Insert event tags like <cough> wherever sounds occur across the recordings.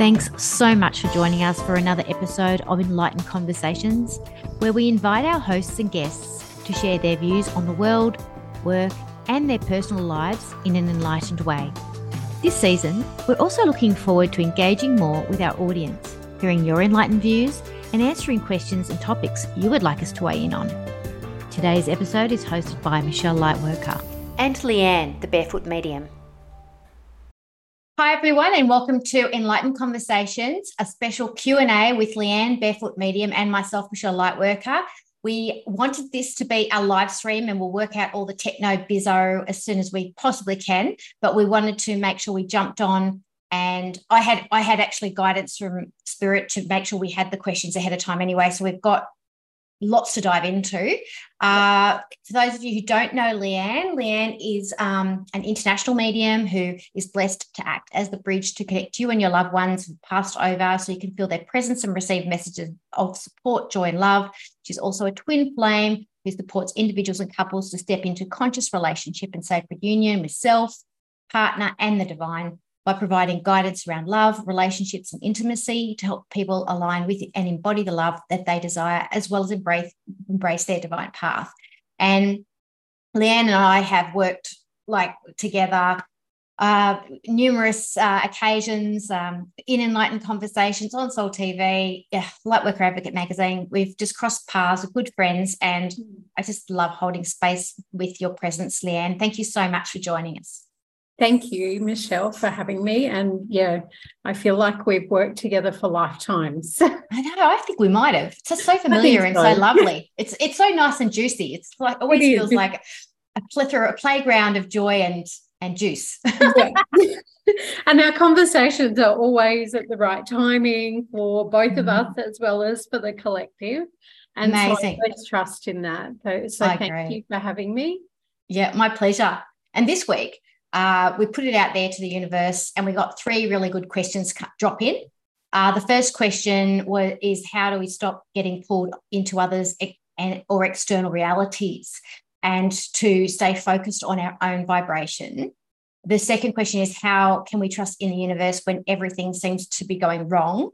Thanks so much for joining us for another episode of Enlightened Conversations, where we invite our hosts and guests to share their views on the world, work, and their personal lives in an enlightened way. This season, we're also looking forward to engaging more with our audience, hearing your enlightened views, and answering questions and topics you would like us to weigh in on. Today's episode is hosted by Michelle Lightworker and Leanne, the Barefoot Medium. Hi everyone and welcome to Enlightened Conversations, a special Q&A with Leanne, Barefoot Medium and myself, Michelle Lightworker. We wanted this to be a live stream and we'll work out all the techno bizzo as soon as we possibly can, but we wanted to make sure we jumped on and I had I had actually guidance from spirit to make sure we had the questions ahead of time anyway. So we've got lots to dive into. Uh, for those of you who don't know Leanne, Leanne is um, an international medium who is blessed to act as the bridge to connect you and your loved ones who passed over so you can feel their presence and receive messages of support, joy, and love. She's also a twin flame who supports individuals and couples to step into conscious relationship and sacred union with self, partner, and the divine by providing guidance around love, relationships, and intimacy to help people align with and embody the love that they desire, as well as embrace, embrace their divine path. And Leanne and I have worked like together uh, numerous uh, occasions um, in enlightened conversations on Soul TV, yeah, Lightworker Advocate magazine. We've just crossed paths, we're good friends, and I just love holding space with your presence, Leanne. Thank you so much for joining us. Thank you, Michelle, for having me. And yeah, I feel like we've worked together for lifetimes. <laughs> I know. I think we might have. It's just so familiar and so. so lovely. <laughs> It's it's so nice and juicy. It's like always it feels like a plethora, a playground of joy and and juice. <laughs> yeah. and our conversations are always at the right timing for both of mm-hmm. us as well as for the collective. And Amazing. so I trust in that. So, so thank you for having me. Yeah, my pleasure. And this week uh, we put it out there to the universe and we got three really good questions drop in. Uh, the first question was, is how do we stop getting pulled into others and, or external realities and to stay focused on our own vibration? The second question is how can we trust in the universe when everything seems to be going wrong?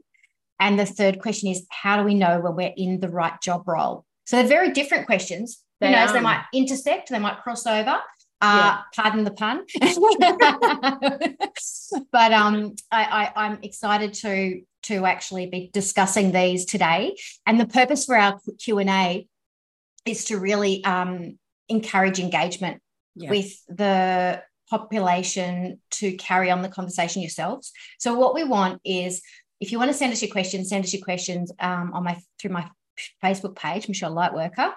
And the third question is how do we know when we're in the right job role? So they're very different questions. Who knows? They might intersect, they might cross over. Uh, yeah. Pardon the pun. <laughs> but um, I, I, I'm excited to to actually be discussing these today. And the purpose for our Q and A is to really um, encourage engagement yeah. with the population to carry on the conversation yourselves. So what we want is, if you want to send us your questions, send us your questions um, on my through my Facebook page, Michelle Lightworker.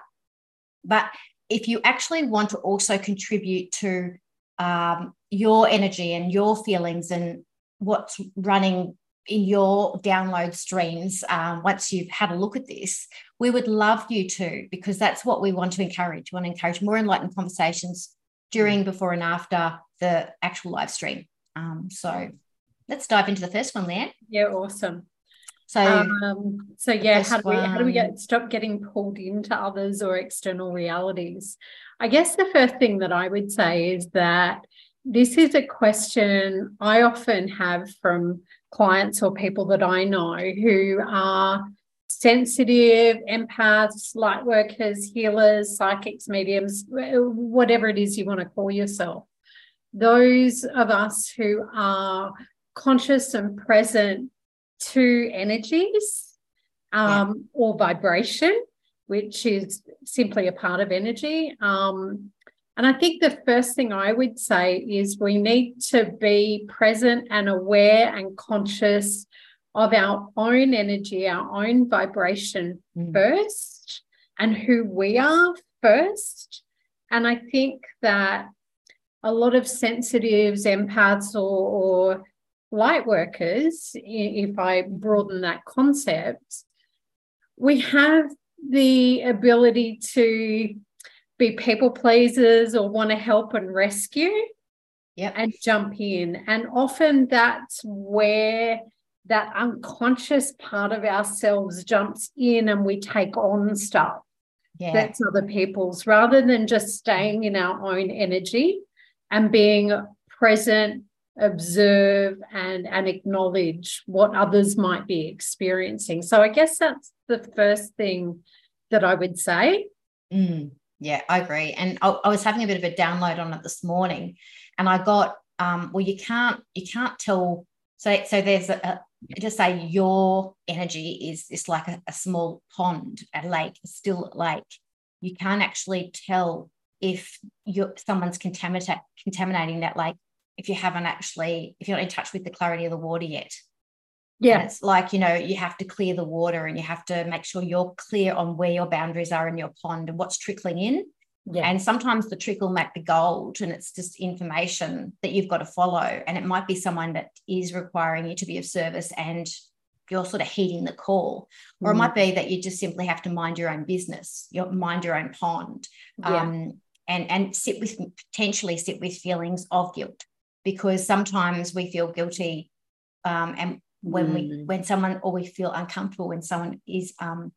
But if you actually want to also contribute to um, your energy and your feelings and what's running in your download streams um, once you've had a look at this we would love you to because that's what we want to encourage. We want to encourage more enlightened conversations during before and after the actual live stream. Um, so let's dive into the first one there yeah awesome so, um, so yeah, how do we how do we get stop getting pulled into others or external realities? I guess the first thing that I would say is that this is a question I often have from clients or people that I know who are sensitive, empaths, light workers, healers, psychics, mediums, whatever it is you want to call yourself. Those of us who are conscious and present two energies um, yeah. or vibration, which is simply a part of energy. Um, and I think the first thing I would say is we need to be present and aware and conscious of our own energy, our own vibration mm. first, and who we are first. And I think that a lot of sensitives, empaths, or, or light workers, if I broaden that concept, we have the ability to be people pleasers or want to help and rescue yep. and jump in. And often that's where that unconscious part of ourselves jumps in and we take on stuff yeah. that's other people's rather than just staying in our own energy and being present observe and and acknowledge what others might be experiencing. So i guess that's the first thing that i would say. Mm, yeah i agree. And I, I, was having a bit of a download on it this morning and i got um well you can't you can't tell so so there's a, a just say your energy is is like a, a small pond a lake a still lake. You can't actually tell if you're someone's contaminating that lake if you haven't actually if you're not in touch with the clarity of the water yet yeah and it's like you know you have to clear the water and you have to make sure you're clear on where your boundaries are in your pond and what's trickling in yeah. And sometimes the trickle might be gold and it's just information that you've got to follow. And it might be someone that is requiring you to be of service and you're sort of heeding the call. Mm. Or it might mm. be that you just simply have to mind your own business, you mind your own pond. Yeah. Um, and, and sit with potentially sit with feelings of guilt because sometimes we feel guilty um, and when mm. we when someone or we feel uncomfortable when someone is um,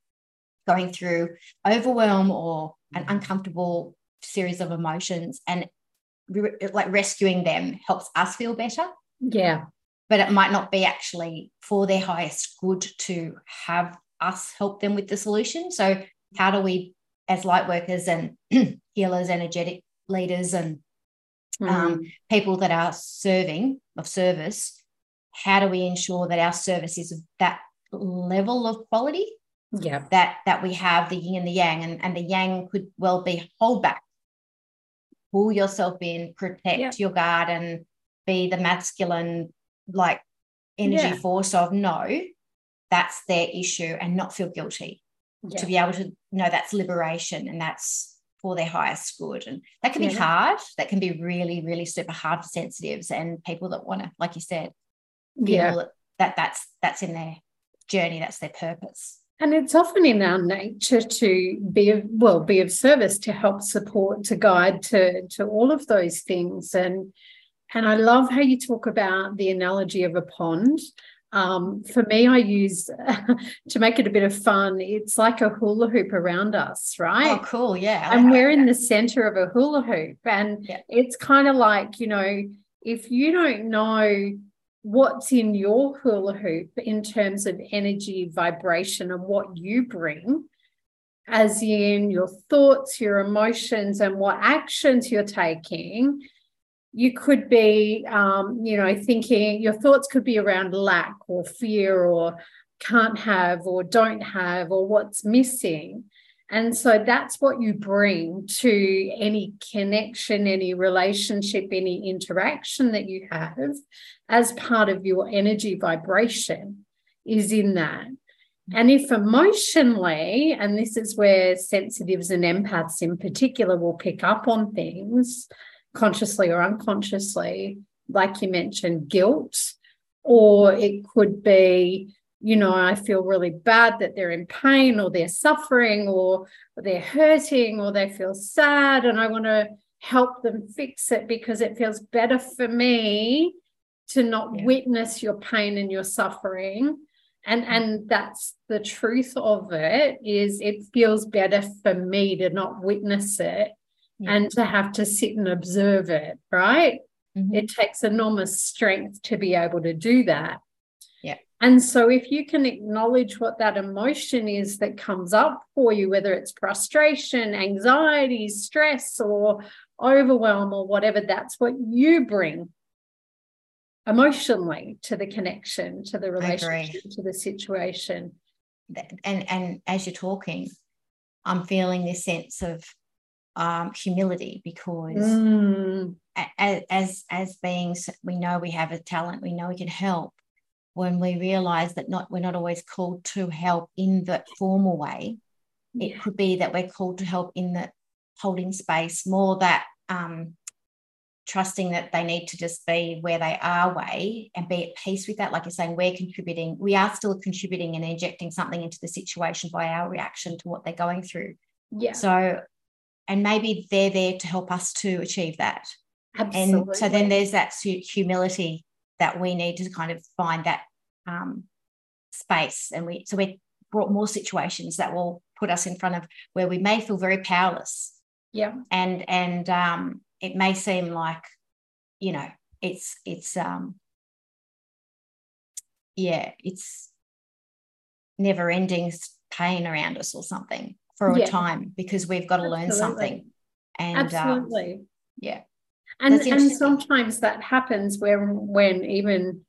going through overwhelm or an uncomfortable series of emotions and re- like rescuing them helps us feel better. Yeah. But it might not be actually for their highest good to have us help them with the solution. So how do we as light workers and <clears throat> healers energetic leaders and mm. um, people that are serving of service how do we ensure that our service is of that level of quality yeah that that we have the yin and the yang and, and the yang could well be hold back pull yourself in protect yeah. your garden be the masculine like energy yeah. force of no that's their issue and not feel guilty yeah. to be able to know that's liberation and that's for their highest good and that can be hard that can be really really super hard for sensitives and people that want to like you said feel that, that that's that's in their journey that's their purpose and it's often in our nature to be of, well, be of service, to help support, to guide, to, to all of those things. And and I love how you talk about the analogy of a pond. Um, for me, I use <laughs> to make it a bit of fun. It's like a hula hoop around us, right? Oh, cool! Yeah, and we're in the center of a hula hoop, and yeah. it's kind of like you know, if you don't know what's in your hula hoop in terms of energy, vibration, and what you bring, as in your thoughts, your emotions, and what actions you're taking. You could be, um, you know, thinking your thoughts could be around lack or fear or can't have or don't have or what's missing. And so that's what you bring to any connection, any relationship, any interaction that you have as part of your energy vibration is in that. And if emotionally, and this is where sensitives and empaths in particular will pick up on things consciously or unconsciously, like you mentioned, guilt, or it could be, you know, I feel really bad that they're in pain or they're suffering or they're hurting or they feel sad, and I want to help them fix it because it feels better for me to not yeah. witness your pain and your suffering and mm. and that's the truth of it is it feels better for me to not witness it yeah. and to have to sit and observe it right mm-hmm. it takes enormous strength to be able to do that yeah and so if you can acknowledge what that emotion is that comes up for you whether it's frustration anxiety stress or overwhelm or whatever that's what you bring emotionally to the connection, to the relationship, to the situation. And and as you're talking, I'm feeling this sense of um, humility because mm. as, as beings, we know we have a talent, we know we can help. When we realize that not we're not always called to help in the formal way, it could be that we're called to help in the holding space, more that um, trusting that they need to just be where they are way and be at peace with that like you're saying we're contributing we are still contributing and injecting something into the situation by our reaction to what they're going through yeah so and maybe they're there to help us to achieve that. Absolutely. and so then there's that humility that we need to kind of find that um, space. And we so we brought more situations that will put us in front of where we may feel very powerless. Yeah. And and um it may seem like, you know, it's it's um yeah it's never ending pain around us or something for yeah. a time because we've got to Absolutely. learn something and um, Absolutely. Um, yeah and and sometimes that happens when when even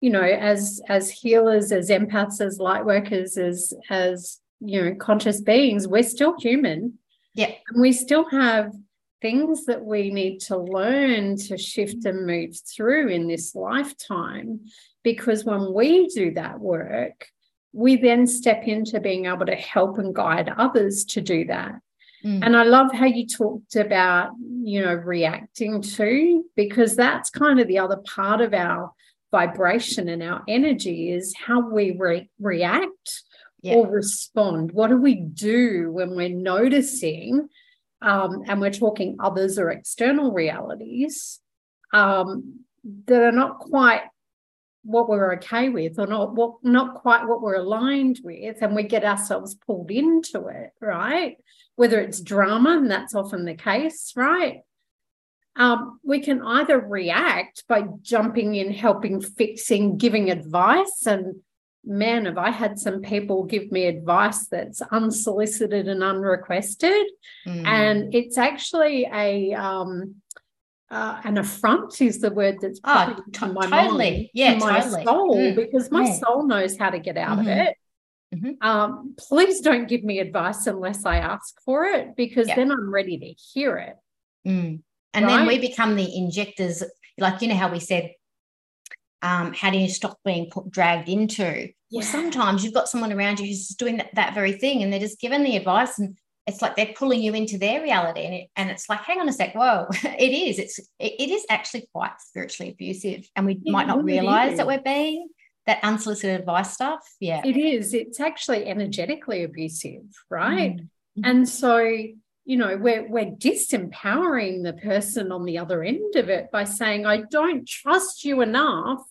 you know as as healers as empaths as light workers as as you know conscious beings we're still human yeah and we still have things that we need to learn to shift and move through in this lifetime because when we do that work we then step into being able to help and guide others to do that Mm. And I love how you talked about, you know, reacting to, because that's kind of the other part of our vibration and our energy is how we re- react yeah. or respond. What do we do when we're noticing, um, and we're talking others or external realities um, that are not quite what we're okay with or not what not quite what we're aligned with and we get ourselves pulled into it right? Whether it's drama and that's often the case right? Um, we can either react by jumping in helping fixing giving advice and man have i had some people give me advice that's unsolicited and unrequested. Mm. and it's actually a um, uh, an affront is the word that's oh, t- my totally. mind, yeah, my totally. soul, mm. because my soul knows how to get out mm-hmm. of it. Mm-hmm. Um, please don't give me advice unless I ask for it, because yeah. then I'm ready to hear it. Mm. And right? then we become the injectors, like you know how we said, um, how do you stop being put, dragged into? Yeah. Well, sometimes you've got someone around you who's doing that, that very thing, and they're just given the advice, and it's like they're pulling you into their reality and, it, and it's like hang on a sec whoa <laughs> it is it's it, it is actually quite spiritually abusive and we it might not realize that we're being that unsolicited advice stuff yeah. It is it's actually energetically abusive right? Mm-hmm. and so you know we're we're disempowering the person on the other end of it by saying i don't trust you enough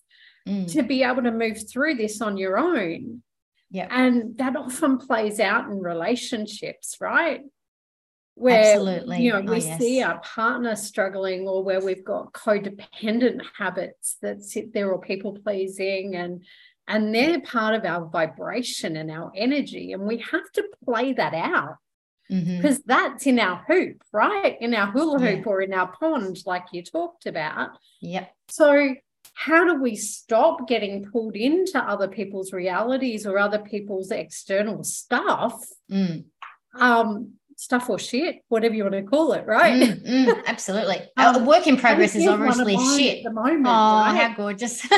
mm. to be able to move through this on your own yeah. And that often plays out in relationships, right? Where Absolutely. you know we oh, yes. see our partner struggling or where we've got codependent habits that sit there or people pleasing and and they're part of our vibration and our energy and we have to play that out because mm-hmm. that's in our hoop right in our hula hoop yeah. or in our pond like you talked about yep so how do we stop getting pulled into other people's realities or other people's external stuff? Mm. um stuff or shit whatever you want to call it right? Mm, mm, absolutely. <laughs> Um, a work in progress is obviously shit. at the moment oh right? how gorgeous. <laughs>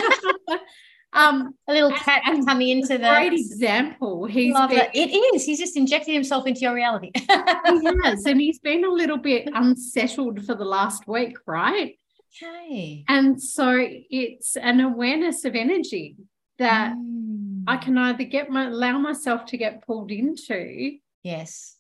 Um a little cat and, coming into the great example he's love been, it. it is. He's just injected himself into your reality. He has <laughs> and he's been a little bit unsettled for the last week right Okay. And so it's an awareness of energy that mm. I can either get my allow myself to get pulled into. Yes.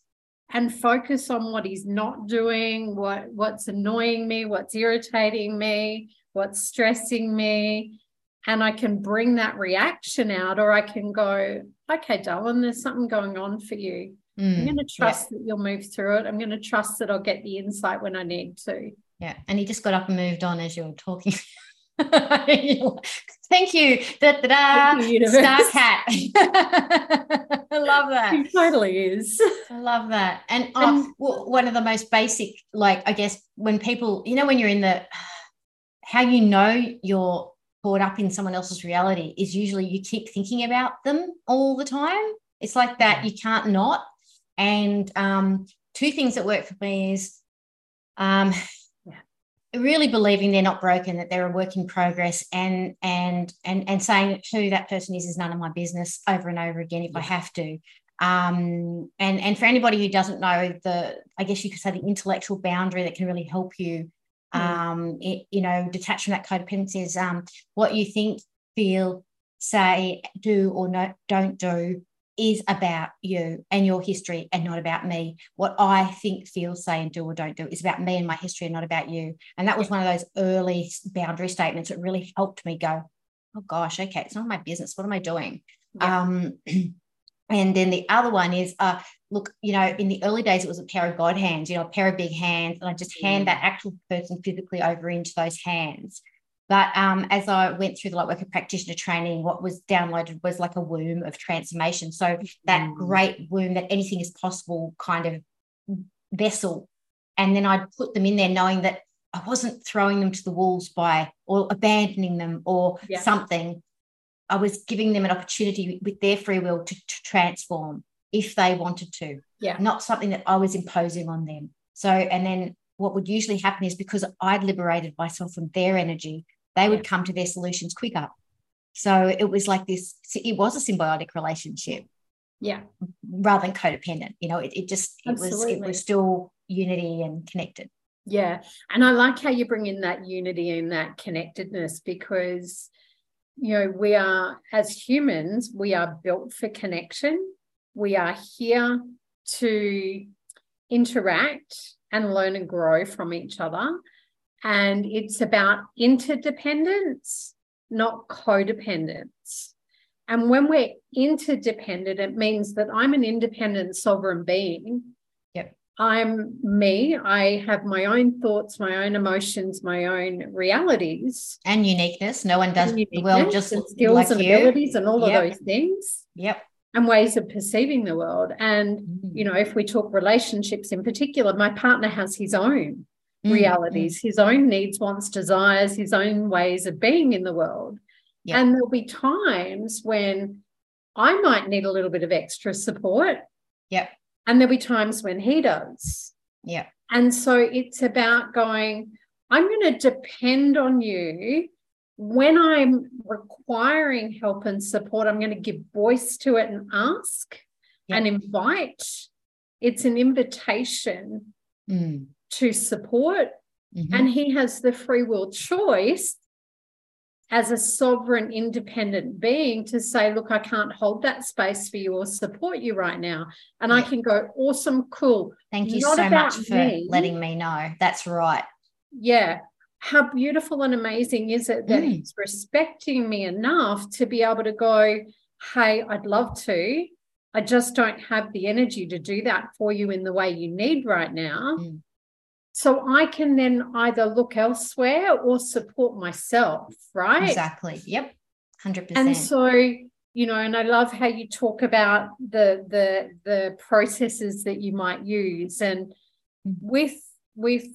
And focus on what he's not doing, what what's annoying me, what's irritating me, what's stressing me. And I can bring that reaction out, or I can go, okay, darling, there's something going on for you. Mm. I'm going to trust yeah. that you'll move through it. I'm going to trust that I'll get the insight when I need to. Yeah. And he just got up and moved on as you were talking. <laughs> Thank you. Da, da, da. Thank you, Star cat. <laughs> I love that. He totally is. I love that. And, oh, one of the most basic, like, I guess, when people, you know, when you're in the, how you know you're caught up in someone else's reality is usually you keep thinking about them all the time. It's like that. You can't not. And um, two things that work for me is um, really believing they're not broken that they're a work in progress and and and and saying who that person is is none of my business over and over again if i have to. Um, and and for anybody who doesn't know the i guess you could say the intellectual boundary that can really help you mm. um, it, you know detach from that codependency is um, what you think feel say do or no, don't do is about you and your history and not about me. What I think, feel, say, and do or don't do is about me and my history and not about you. And that was one of those early boundary statements that really helped me go, oh gosh, okay, it's not my business. What am I doing? Yeah. Um, <clears throat> and then the other one is, uh, look, you know, in the early days, it was a pair of God hands, you know, a pair of big hands, and I just hand mm. that actual person physically over into those hands. But um, as I went through the Lightworker practitioner training, what was downloaded was like a womb of transformation. So that mm. great womb that anything is possible kind of vessel. And then I'd put them in there knowing that I wasn't throwing them to the wolves by or abandoning them or yeah. something. I was giving them an opportunity with their free will to, to transform if they wanted to. Yeah. Not something that I was imposing on them. So, and then what would usually happen is because I'd liberated myself from their energy, they would come to their solutions quicker. So it was like this, it was a symbiotic relationship. Yeah. Rather than codependent. You know, it, it just it Absolutely. was it was still unity and connected. Yeah. And I like how you bring in that unity and that connectedness because you know, we are as humans, we are built for connection. We are here to interact and learn and grow from each other. And it's about interdependence, not codependence. And when we're interdependent, it means that I'm an independent sovereign being. Yep. I'm me. I have my own thoughts, my own emotions, my own realities. And uniqueness. No one does the world just and skills like and you. abilities and all yep. of those things. Yep. And ways of perceiving the world. And, mm. you know, if we talk relationships in particular, my partner has his own mm, realities, mm. his own needs, wants, desires, his own ways of being in the world. Yep. And there'll be times when I might need a little bit of extra support. Yep. And there'll be times when he does. Yeah. And so it's about going, I'm going to depend on you when I'm requiring help and support. I'm going to give voice to it and ask yep. and invite. It's an invitation mm to support. Mm-hmm. And he has the free will choice as a sovereign, independent being to say, look, I can't hold that space for you or support you right now. And yeah. I can go, awesome, cool. Thank you Not so much for me. letting me know. That's right. Yeah. How beautiful and amazing is it that mm. he's respecting me enough to be able to go, hey, I'd love to. I just don't have the energy to do that for you in the way you need right now. Mm. So I can then either look elsewhere or support myself, right? Exactly. Yep. 100%. And so, you know, and I love how you talk about the the the processes that you might use and mm-hmm. with with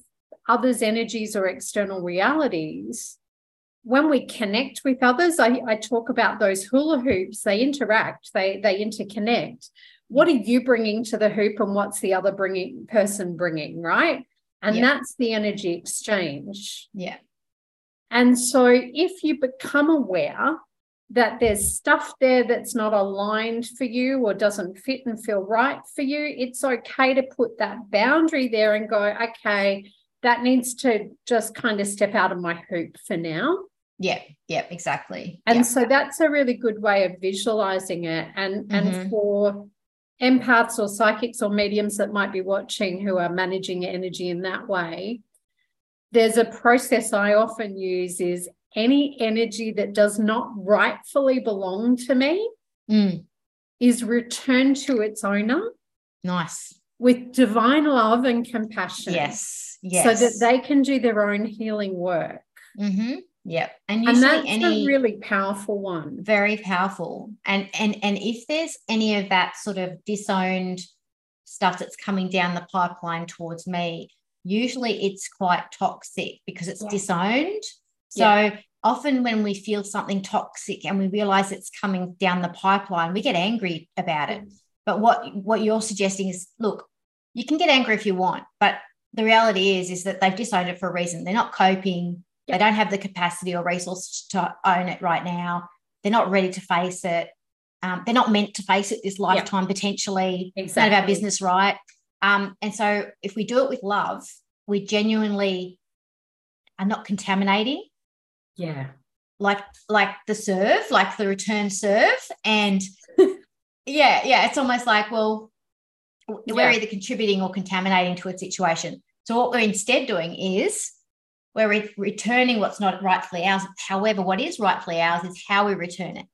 others' energies or external realities, when we connect with others, I, I talk about those hula hoops, they interact, they they interconnect. What are you bringing to the hoop and what's the other bringing person bringing, right? And yeah. that's the energy exchange. Yeah. And so if you become aware that there's stuff there that's not aligned for you or doesn't fit and feel right for you, it's okay to put that boundary there and go, okay, that needs to just kind of step out of my hoop for now. Yeah, yeah, exactly. And yeah. so that's a really good way of visualizing it. And mm-hmm. and for empaths or psychics or mediums that might be watching who are managing energy in that way, there's a process I often use is any energy that does not rightfully belong to me mm. is returned to its owner. Nice. With divine love and compassion. Yes. Yes. So that they can do their own healing work. Mm-hmm. Yeah, and and that's any a really powerful one. Very powerful. And and and if there's any of that sort of disowned stuff that's coming down the pipeline towards me, usually it's quite toxic because it's yeah. disowned. So yeah. often when we feel something toxic and we realize it's coming down the pipeline, we get angry about it. Mm. But what what you're suggesting is, look, you can get angry if you want, but the reality is is that they've disowned it for a reason. They're not coping they don't have the capacity or resource to own it right now. They're not ready to face it. Um, they're not meant to face it this lifetime yep. potentially. Exactly. None of our business, right? Um, and so if we do it with love, we genuinely are not contaminating. Yeah. Like like the serve, like the return serve. And <laughs> yeah, yeah, it's almost like, well, we're yeah. either contributing or contaminating to a situation. So what we're instead doing is we're re- returning what's not rightfully ours. However, what is rightfully ours is how we return it.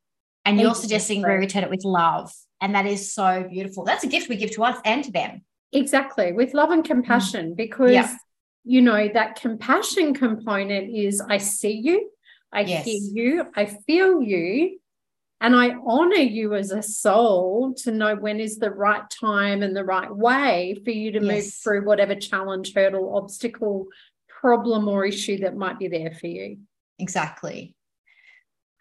And you're suggesting we return it with love. And that is so beautiful. That's a gift we give to us and to them. Exactly, with love and compassion, mm. because, yeah. you know, that compassion component is I see you, I yes. hear you, I feel you, and I honor you as a soul to know when is the right time and the right way for you to yes. move through whatever challenge, hurdle, obstacle, problem, or issue that might be there for you. Exactly.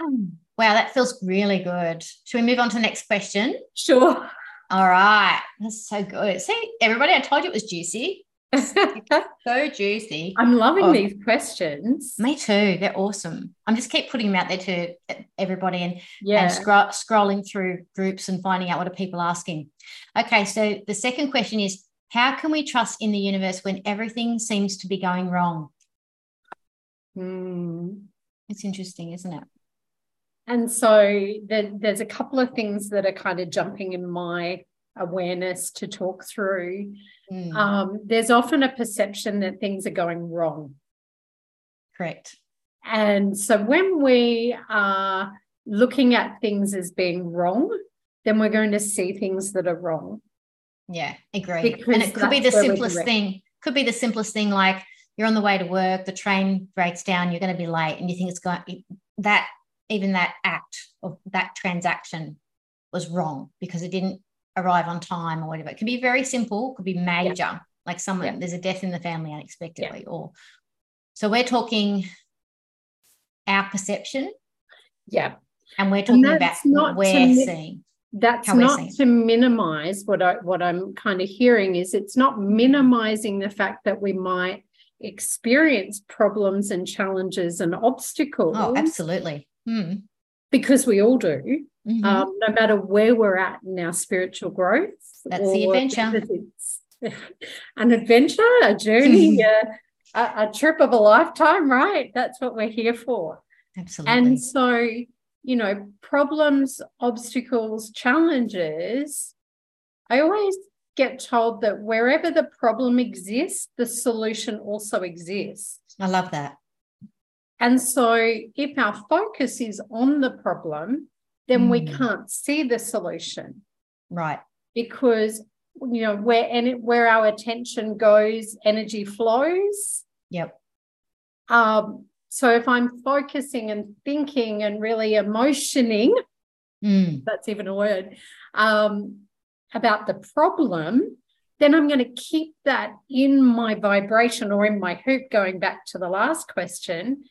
Um, wow, that feels really good. Should we move on to the next question? Sure. All right. That's so good. See, everybody, I told you it was juicy. <laughs> so juicy. I'm loving oh, these questions. Me too. They're awesome. I'm just keep putting them out there to everybody and, yeah. and scro- scrolling through groups and finding out what are people asking. Okay, so the second question is how can we trust in the universe when everything seems to be going wrong? Hmm. It's interesting, isn't it? And so there's a couple of things that are kind of jumping in my awareness to talk through. Mm. Um, there's often a perception that things are going wrong. Correct. And so when we are looking at things as being wrong, then we're going to see things that are wrong. Yeah, agree. Because and it could be the simplest thing. Could be the simplest thing like you're on the way to work, the train breaks down, you're going to be late, and you think it's going that even that act of that transaction was wrong because it didn't arrive on time or whatever. It can be very simple, could be major, yeah. like someone yeah. there's a death in the family unexpectedly, yeah. or so we're talking our perception. Yeah. And we're talking and about what we're seeing. That's not to minimize what I what I'm kind of hearing is it's not minimizing the fact that we might experience problems and challenges and obstacles. Oh, absolutely. Mm. Because we all do, mm-hmm. um, no matter where we're at in our spiritual growth. That's the adventure. <laughs> an adventure, a journey, a, a, trip of a lifetime, right? That's what we're here for. Absolutely. And so, you know, problems, obstacles, challenges, I always get told that wherever the problem exists, the solution also exists. I love that. And so, if our focus is on the problem, then mm. we can't see the solution. Right. Because you know where and where our attention goes, energy flows. Yep. Um, so if I'm focusing and thinking and really emotioning, mm. that's even a word, um, about the problem, then I'm going to keep that in my vibration or in my hoop, going back to the last question.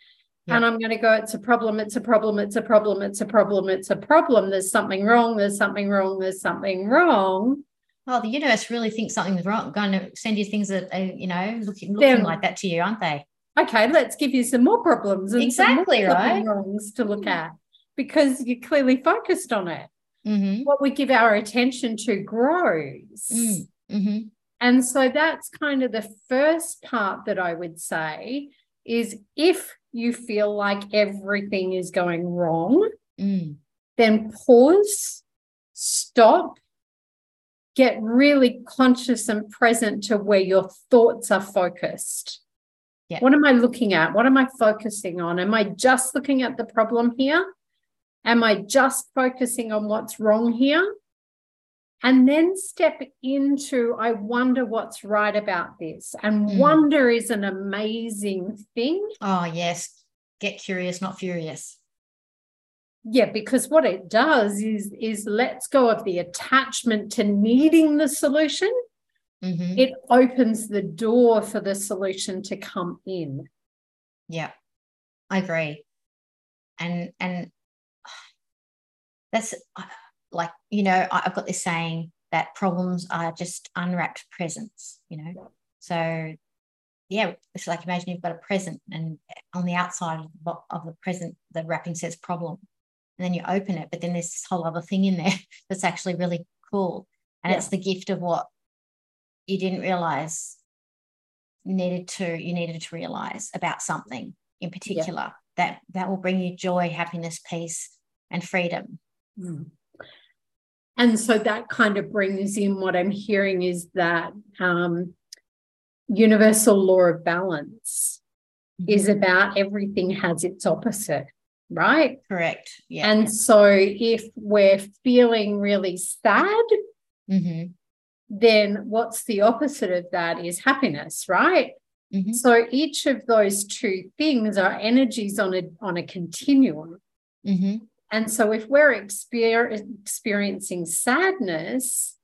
Yeah. And I'm going to go, it's a problem, it's a problem, it's a problem, it's a problem, it's a problem. There's something wrong, there's something wrong, there's something wrong. Oh, the universe really thinks something's wrong, going to send you things that are, you know, looking, looking then, like that to you, aren't they? Okay, let's give you some more problems and exactly right wrongs to look at because you're clearly focused on it. Mm-hmm. What we give our attention to grows. Mm, mm-hmm. And so that's kind of the first part that I would say is if you feel like everything is going wrong, mm. then pause, stop, get really conscious and present to where your thoughts are focused. Yeah. What am I looking at? What am I focusing on? Am I just looking at the problem here? Am I just focusing on what's wrong here? and then step into i wonder what's right about this and mm. wonder is an amazing thing oh yes get curious not furious yeah because what it does is is lets go of the attachment to needing the solution mm-hmm. it opens the door for the solution to come in. Yeah i agree. And and that's like you know i've got this saying that problems are just unwrapped presents you know? So yeah it's like imagine you've got a present and on the outside of the, present the wrapping says problem. And then you open it but then there's this whole other thing in there <laughs> that's actually really cool. And yeah. it's the gift of what you didn't realize needed to you needed to realize about something in particular yeah. that that will bring you joy happiness peace and freedom mm. And so that kind of brings in what I'm hearing is that um, universal law of balance mm-hmm. is about everything has its opposite, right? Correct. Yeah. And so if we're feeling really sad, mm-hmm. Then what's the opposite of that is happiness, right? Mm-hmm. So each of those two things are energies on a on a continuum. Mm-hmm. And so if we're exper- experiencing sadness,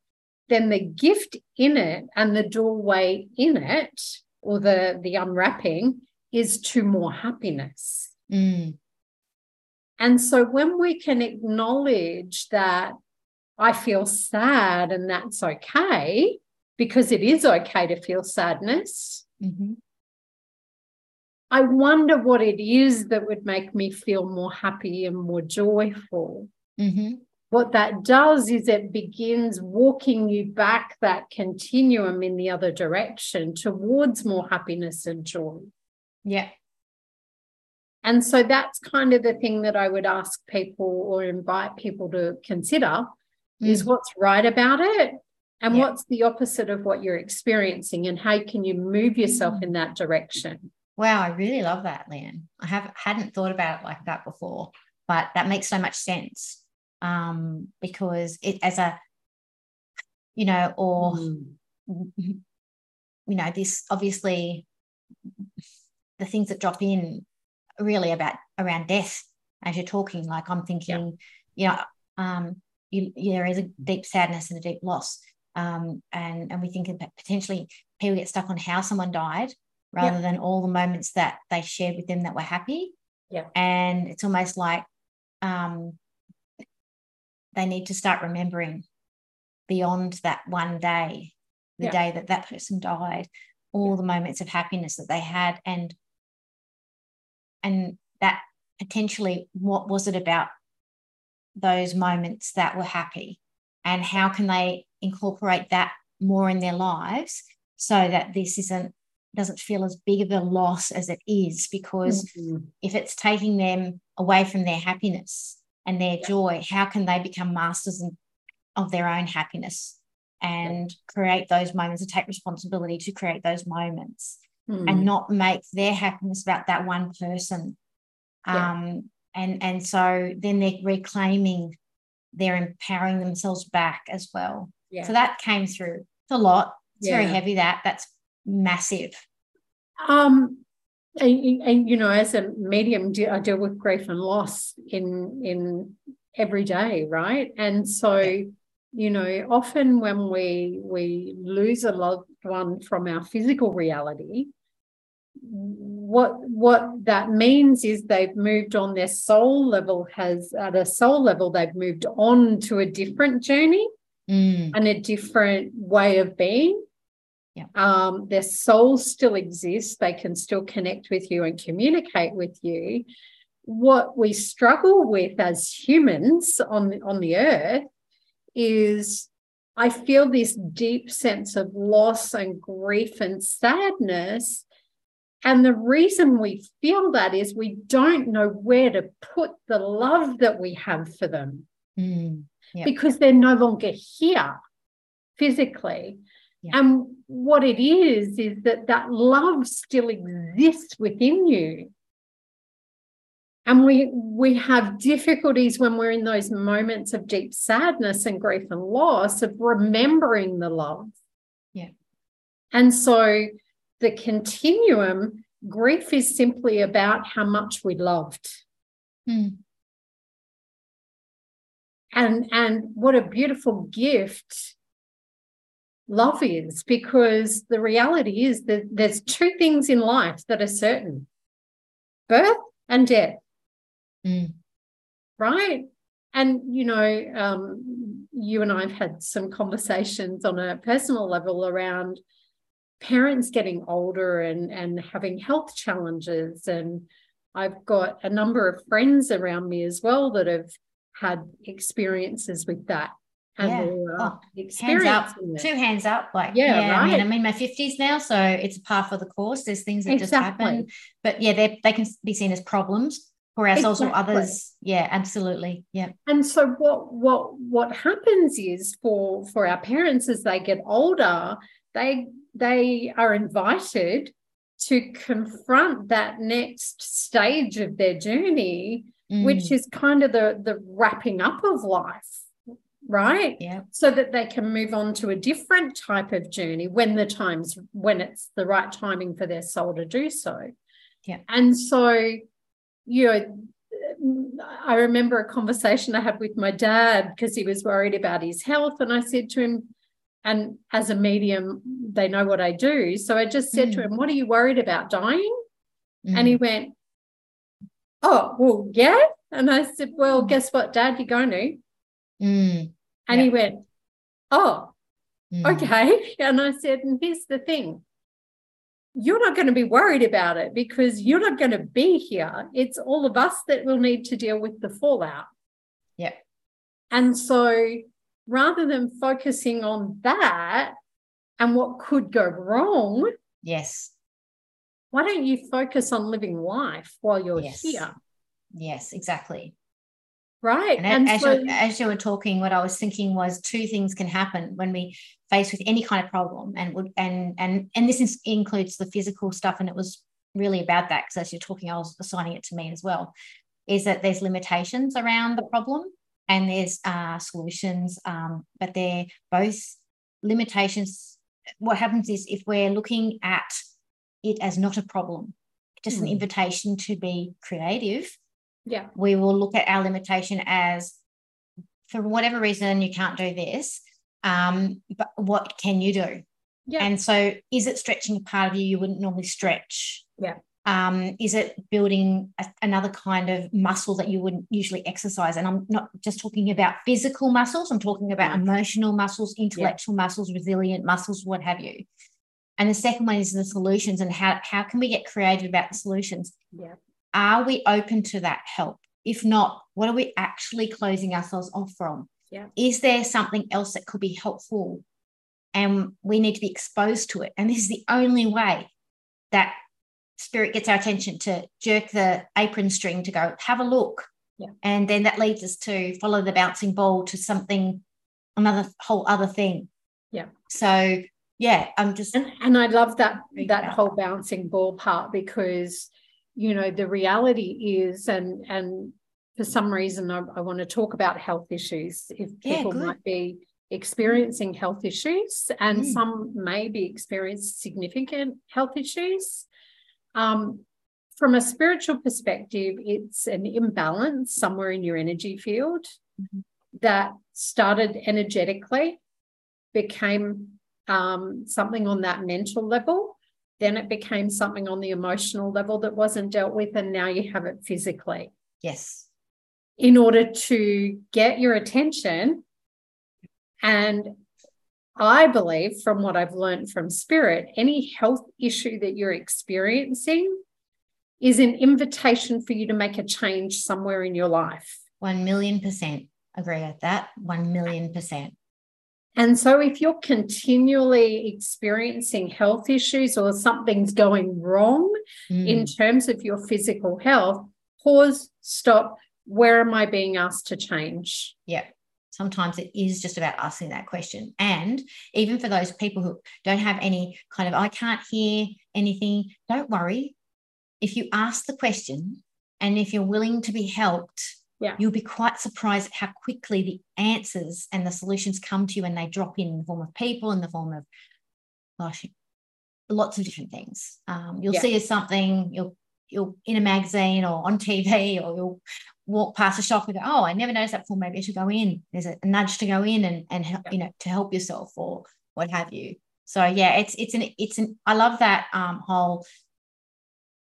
then the gift in it and the doorway in it, or the, the unwrapping, is to more happiness. Mm. And so when we can acknowledge that I feel sad and that's okay, because it is okay to feel sadness. Mm-hmm. I wonder what it is that would make me feel more happy and more joyful. Mm-hmm. What that does is it begins walking you back that continuum in the other direction towards more happiness and joy. Yeah. And so that's kind of the thing that I would ask people or invite people to consider mm. is what's right about it and yeah. what's the opposite of what you're experiencing and how can you move yourself mm. in that direction wow i really love that Leanne. i have hadn't thought about it like that before but that makes so much sense um, because it as a you know or mm. you know this obviously the things that drop in really about around death as you're talking like i'm thinking yeah. you know um, you, there is a deep sadness and a deep loss um, and and we think that potentially people get stuck on how someone died rather than all the moments that they shared with them that were happy. Yeah. And it's almost like um, they need to start remembering beyond that one day, the day that that person died, all the moments of happiness that they had, and and that potentially what was it about those moments that were happy, and how can they incorporate that more in their lives so that this isn't doesn't feel as big of a loss as it is because mm-hmm. if it's taking them away from their happiness and their yeah. joy how can they become masters of their own happiness and yeah. create those moments and take responsibility to create those moments mm-hmm. and not make their happiness about that one person yeah. um, and and so then they're reclaiming they're empowering themselves back as well yeah. So that came through. It's a lot. It's yeah. very heavy. That that's massive. Um, and, and, you know, as a medium, I deal with grief and loss in in every day, right? And so, yeah. you know, often when we we lose a loved one from our physical reality, what what that means is they've moved on their soul level has at a soul level they've moved on to a different journey mm. and a different way of being. Yeah. Um, their soul still exists. They can still connect with you and communicate with you. What we struggle with as humans on, on the earth is I feel this deep sense of loss and grief and sadness. And the reason we feel that is we don't know where to put the love that we have for them. Mm yep. because they're no longer here physically. Yep. And what it is, is that that love still exists within you. And we, we have difficulties when we're in those moments of deep sadness and grief and loss of remembering the love. Yeah. And so the continuum, grief is simply about how much we loved. Mm and and what a beautiful gift love is because the reality is that there's two things in life that are certain birth and death mm. right and you know um, you and i've had some conversations on a personal level around parents getting older and and having health challenges and i've got a number of friends around me as well that have had experiences with that and yeah. oh, hands up, two hands up like yeah, yeah right. I mean I'm in my 50s now so it's a par for the course there's things that exactly. just happen but yeah they they can be seen as problems for ourselves exactly. or others yeah absolutely yeah and so what what what happens is for for our parents as they get older they they are invited to confront that next stage of their journey mm. which is kind of the the wrapping up of life right yeah so that they can move on to a different type of journey when the times when it's the right timing for their soul to do so yeah and so you know I remember a conversation I had with my dad because he was worried about his health. And I said to him, and as a medium, they know what I do. So I just said mm. to him, What are you worried about dying? Mm. And he mm. went, Oh, well, yeah. And I said, Well, mm. guess what, Dad, you're going to. Mm. And he went, Oh, mm. okay. <laughs> And I said, And here's the thing you're not going to be worried about it because you're not going to be here. It's all of us that will need to deal with the fallout. Yeah. And so rather than focusing on that and what could go wrong, yes. Why don't you focus on living life while you're yes. here? Yes, exactly. Right. And, and as, so, you, as you were talking, what I was thinking was two things can happen when we face with any kind of problem, and would and and and this is, includes the physical stuff, and it was really about that because as you're talking, I was assigning it to me as well. Is that there's limitations around the problem and there's uh, solutions, um, but they're both limitations. What happens is if we're looking at it as not a problem, just mm. an hmm. invitation to be creative yeah. We will look at our limitation as for whatever reason you can't do this, um, but what can you do? Yeah. And so is it stretching a part of you you wouldn't normally stretch? Yeah. Um, is it building a, another kind of muscle that you wouldn't usually exercise? And I'm not just talking about physical muscles, I'm talking about emotional muscles, intellectual yeah. muscles, resilient muscles, what have you. And the second one is the solutions and how, how can we get creative about the solutions? Yeah. Are we open to that help? If not, what are we actually closing ourselves off from? Yeah. Is there something else that could be helpful? And we need to be exposed to it. And this is the only way that spirit gets our attention to jerk the apron string to go, have a look. Yeah. And then that leads us to follow the bouncing ball to something, another whole other thing. Yeah. So yeah, I'm just and, and I love that that whole bouncing ball part because you know the reality is and and for some reason I, I want to talk about health issues if people yeah, might be experiencing health issues and mm. some may be experiencing significant health issues um, from a spiritual perspective it's an imbalance somewhere in your energy field mm-hmm. that started energetically became um, something on that mental level then it became something on the emotional level that wasn't dealt with, and now you have it physically. Yes. In order to get your attention. And I believe, from what I've learned from spirit, any health issue that you're experiencing is an invitation for you to make a change somewhere in your life. 1 million percent agree with that. 1 million percent. And so, if you're continually experiencing health issues or something's going wrong mm. in terms of your physical health, pause, stop. Where am I being asked to change? Yeah. Sometimes it is just about asking that question. And even for those people who don't have any kind of, I can't hear anything, don't worry. If you ask the question and if you're willing to be helped, yeah. you'll be quite surprised at how quickly the answers and the solutions come to you and they drop in in the form of people in the form of gosh lots of different things um, you'll yeah. see something you'll you'll in a magazine or on tv or you'll walk past a shop and go oh i never noticed that before maybe i should go in there's a, nudge to go in and and help, you know to help yourself or what have you so yeah it's it's an it's an i love that um, whole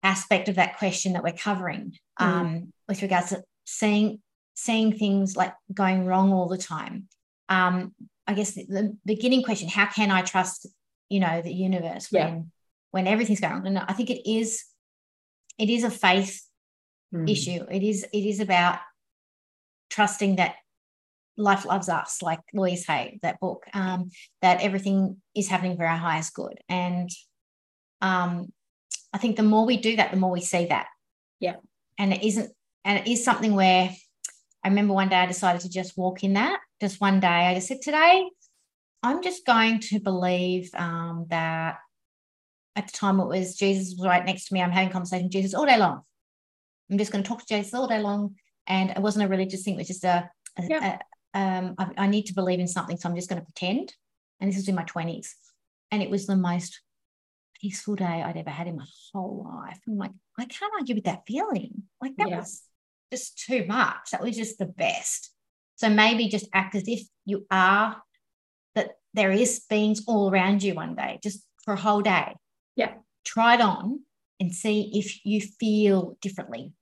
aspect of that question that we're covering mm. um, with regards to seeing seeing things like going wrong all the time. Um, I guess the, the, beginning question: How can I trust, you know, the universe when yeah. when everything's going wrong? And I think it is it is a faith mm. issue. It is it is about trusting that life loves us, like Louise Hay, that book, um, that everything is happening for our highest good. And um, I think the more we do that, the more we see that. Yeah. And it isn't and it is something where I remember one day I decided to just walk in that. Just one day, I just said, today, I'm just going to believe um, that at the time it was Jesus was right next to me. I'm having conversation with Jesus all day long. I'm just going to talk to Jesus all day long. And it wasn't a religious thing, it was just a, a, yeah. um, I, I need to believe in something, so I'm just going to pretend. And this was in my 20s. And it was the most peaceful day I'd ever had in my whole life. I'm like, I can't argue with that feeling. Like that yeah. was just too much. That was just the best. So maybe just act as if you are that there is beings all around you one day, just for a whole day. Yeah. Try it on and see if you feel differently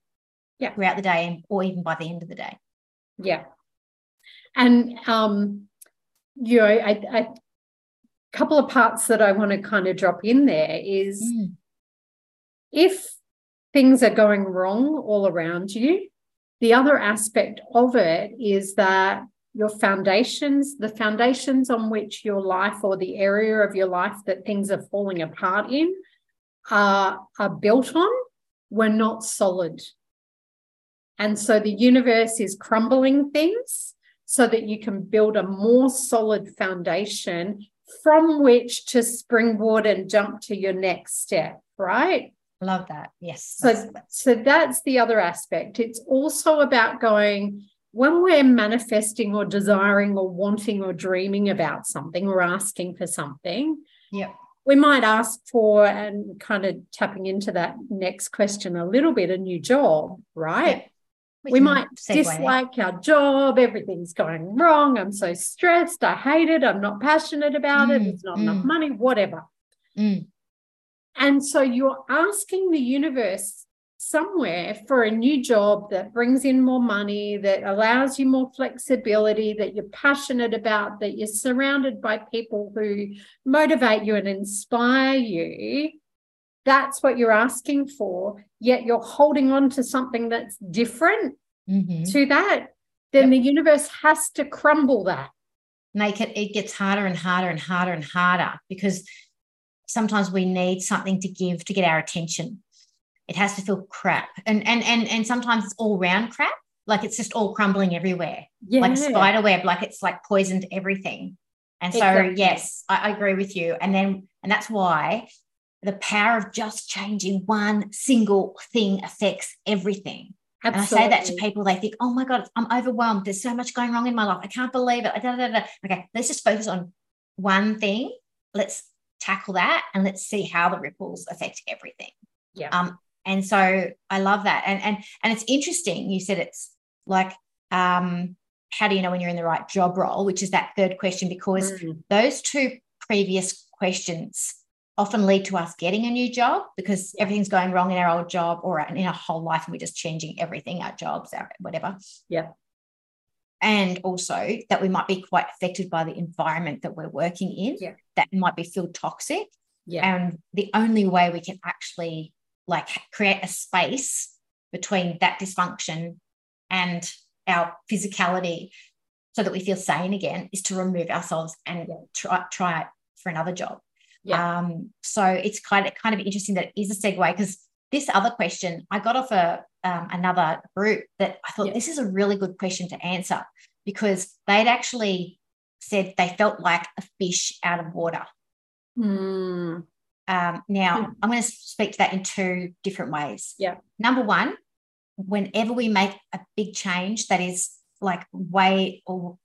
yeah. throughout the day or even by the end of the day. Yeah. And um, you know, I, I couple of parts that I want to kind of drop in there is mm. if things are going wrong all around you, the other aspect of it is that your foundations, the foundations on which your life or the area of your life that things are falling apart in are, are built on, were not solid. And so the universe is crumbling things so that you can build a more solid foundation from which to springboard and jump to your next step, right? Love that. Yes. So, so that's the other aspect. It's also about going when we're manifesting or desiring or wanting or dreaming about something or asking for something. Yeah. We might ask for and kind of tapping into that next question a little bit a new job, right? we, we might dislike our job. Everything's going wrong. I'm so stressed. I hate it. I'm not passionate about mm, it. it's not mm. enough money, whatever. Mm. And so you're asking the universe somewhere for a new job that brings in more money, that allows you more flexibility, that you're passionate about, that you're surrounded by people who motivate you and inspire you that's what you're asking for, yet you're holding on to something that's different mm-hmm. to that, then yep. the universe has to crumble that. Make it, it gets harder and harder and harder and harder because sometimes we need something to give to get our attention. It has to feel crap. And and and and sometimes it's all round crap. Like it's just all crumbling everywhere. Yeah. Like a spider web, like it's like poisoned everything. And so exactly. yes, I, I agree with you. And then and that's why the power of just changing one single thing affects everything. Absolutely. And I say that to people, they think, oh my God, I'm overwhelmed. There's so much going wrong in my life. I can't believe it. Da, da, da. Okay, let's just focus on one thing. Let's tackle that and let's see how the ripples affect everything. Yeah. Um, and so I love that. And and and it's interesting. You said it's like, um, how do you know when you're in the right job role, which is that third question, because mm. those two previous questions often lead to us getting a new job because everything's going wrong in our old job or in our whole life and we're just changing everything our jobs our whatever yeah and also that we might be quite affected by the environment that we're working in yeah. that might be feel toxic yeah and the only way we can actually like create a space between that dysfunction and our physicality so that we feel sane again is to remove ourselves and try try for another job yeah. Um, so it's kind of kind of interesting that it is a segue because this other question I got off a um, another group that I thought yeah. this is a really good question to answer because they'd actually said they felt like a fish out of water. Mm. Um, now mm. I'm going to speak to that in two different ways. Yeah. Number one, whenever we make a big change that is like way or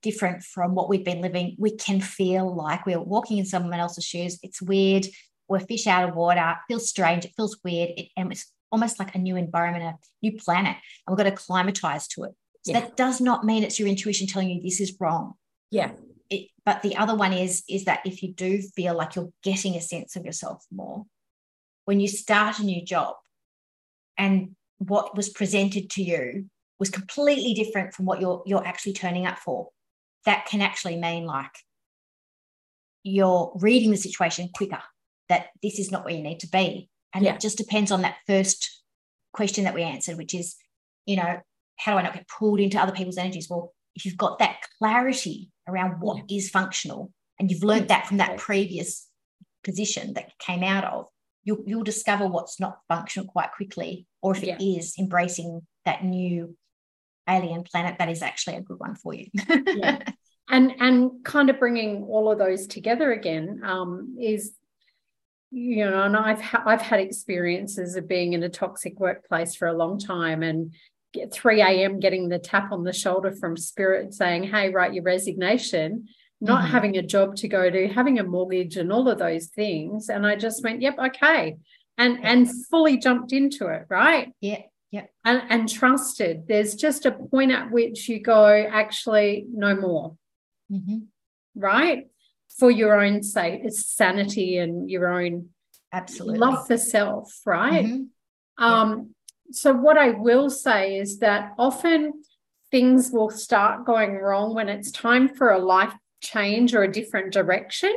different from what we've been living, we can feel like we're walking in someone else's shoes. It's weird. We're fish out of water. It feels strange. It feels weird. It, and it's almost like a new environment, a new planet. And we've got to climatize to it. So yeah. that does not mean it's your intuition telling you this is wrong. Yeah. It, but the other one is is that if you do feel like you're getting a sense of yourself more, when you start a new job and what was presented to you was completely different from what you're you're actually turning up for that can actually mean like you're reading the situation quicker that this is not where you need to be and yeah. it just depends on that first question that we answered which is you know how do i not get pulled into other people's energies well if you've got that clarity around what yeah. is functional and you've learned that from that previous position that came out of you'll, you'll discover what's not functional quite quickly or if it yeah. is embracing that new alien planet, that is actually a good one for you. yeah. <laughs> And and kind of bringing all of those together again um, is, you know, and I've ha- I've had experiences of being in a toxic workplace for a long time, and 3 a.m. getting the tap on the shoulder from spirit saying, Hey, write your resignation, not mm-hmm. having a job to go to, having a mortgage and all of those things. And I just went, Yep, okay. And and fully jumped into it, right? Yeah. Yeah. And, and trusted. There's just a point at which you go, actually, no more. Mm-hmm. Right? For your own sake, it's sanity and your own absolutely love for self, right? Mm-hmm. Um, so what I will say is that often things will start going wrong when it's time for a life change or a different direction.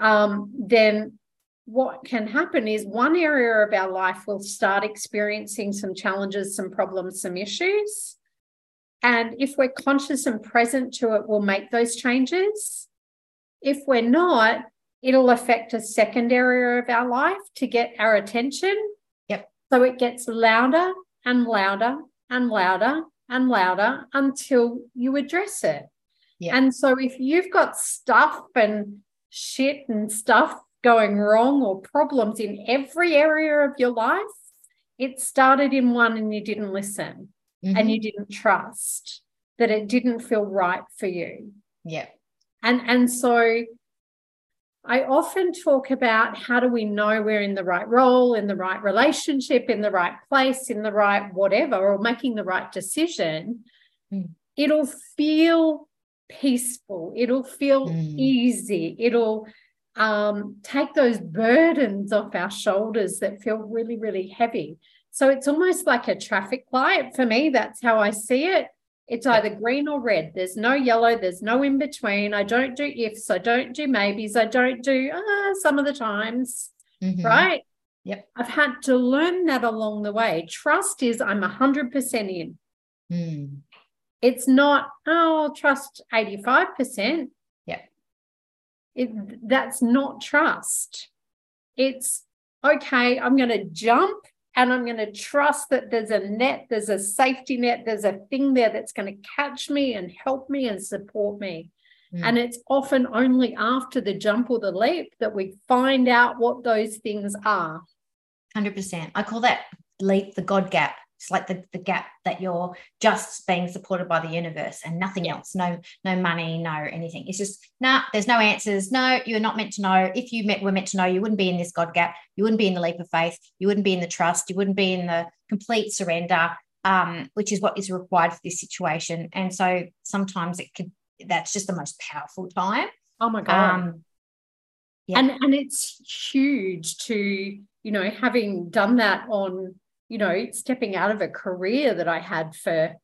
Um, then what can happen is one area of our life will start experiencing some challenges, some problems, some issues. And if we're conscious and present to it, we'll make those changes. If we're not, it'll affect a second area of our life to get our attention. So it gets louder and louder and louder and louder until you address it. Yep. And so if you've got stuff and shit and stuff going wrong or problems in every area of your life, it started in one and you didn't listen mm-hmm. and you didn't trust that it didn't feel right for you. Yeah. And and so I often talk about how do we know we're in the right role, in the right relationship, in the right place, in the right whatever, or making the right decision. Mm. It'll feel peaceful, it'll feel mm. easy, it'll um, take those burdens off our shoulders that feel really, really heavy. So it's almost like a traffic light for me. That's how I see it. It's either green or red. There's no yellow. There's no in between. I don't do ifs. I don't do maybes. I don't do uh, some of the times. Mm-hmm. Right. Yep. I've had to learn that along the way. Trust is I'm 100% in. Mm. It's not, oh, I'll trust 85%. It, that's not trust. It's okay, I'm going to jump and I'm going to trust that there's a net, there's a safety net, there's a thing there that's going to catch me and help me and support me. Mm. And it's often only after the jump or the leap that we find out what those things are. 100%. I call that leap the God gap. It's like the, the gap that you're just being supported by the universe and nothing yeah. else. No, no money, no anything. It's just nah, there's no answers. No, you're not meant to know. If you met, were meant to know, you wouldn't be in this God gap. You wouldn't be in the leap of faith. You wouldn't be in the trust. You wouldn't be in the complete surrender, um, which is what is required for this situation. And so sometimes it could that's just the most powerful time. Oh my God. Um, yeah. And and it's huge to, you know, having done that on you know, stepping out of a career that I had for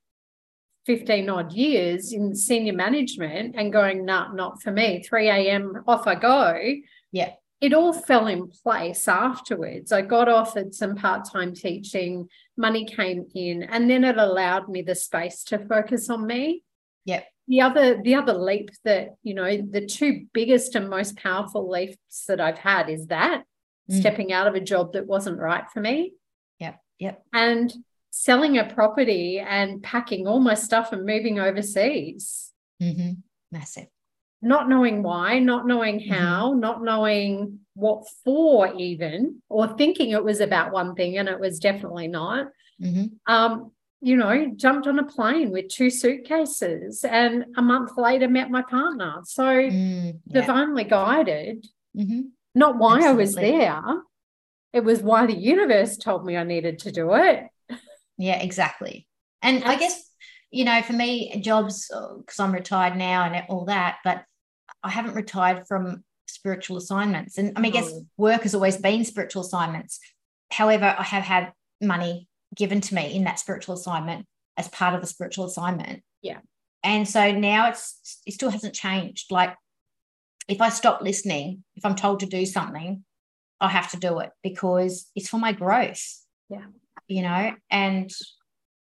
15 odd years in senior management and going, nah, not for me. 3 a.m. off I go. Yeah. It all fell in place afterwards. I got offered some part time teaching, money came in, and then it allowed me the space to focus on me. Yep. The other, the other leap that, you know, the two biggest and most powerful leaps that I've had is that mm. stepping out of a job that wasn't right for me Yep. And selling a property and packing all my stuff and moving overseas. Mm-hmm. Massive. Not knowing why, not knowing mm-hmm. how, mm-hmm. not knowing what for, even, or thinking it was about one thing and it was definitely not. Mm-hmm. Um, you know, jumped on a plane with two suitcases and a month later met my partner. So mm, yeah. divinely guided, mm-hmm. not why Absolutely. I was there, it was why the universe told me I needed to do it. Yeah, exactly. And I guess, you know, for me, jobs, uh, because I'm retired now and all that, but I haven't retired from spiritual assignments. And I mean, I guess mm. work has always been spiritual assignments. However, I have had money given to me in that spiritual assignment as part of the spiritual assignment. Yeah. And so now it's it still hasn't changed. Like if I stop listening, if I'm told to do something, I have to do it because it's for my growth. Yeah. You know, and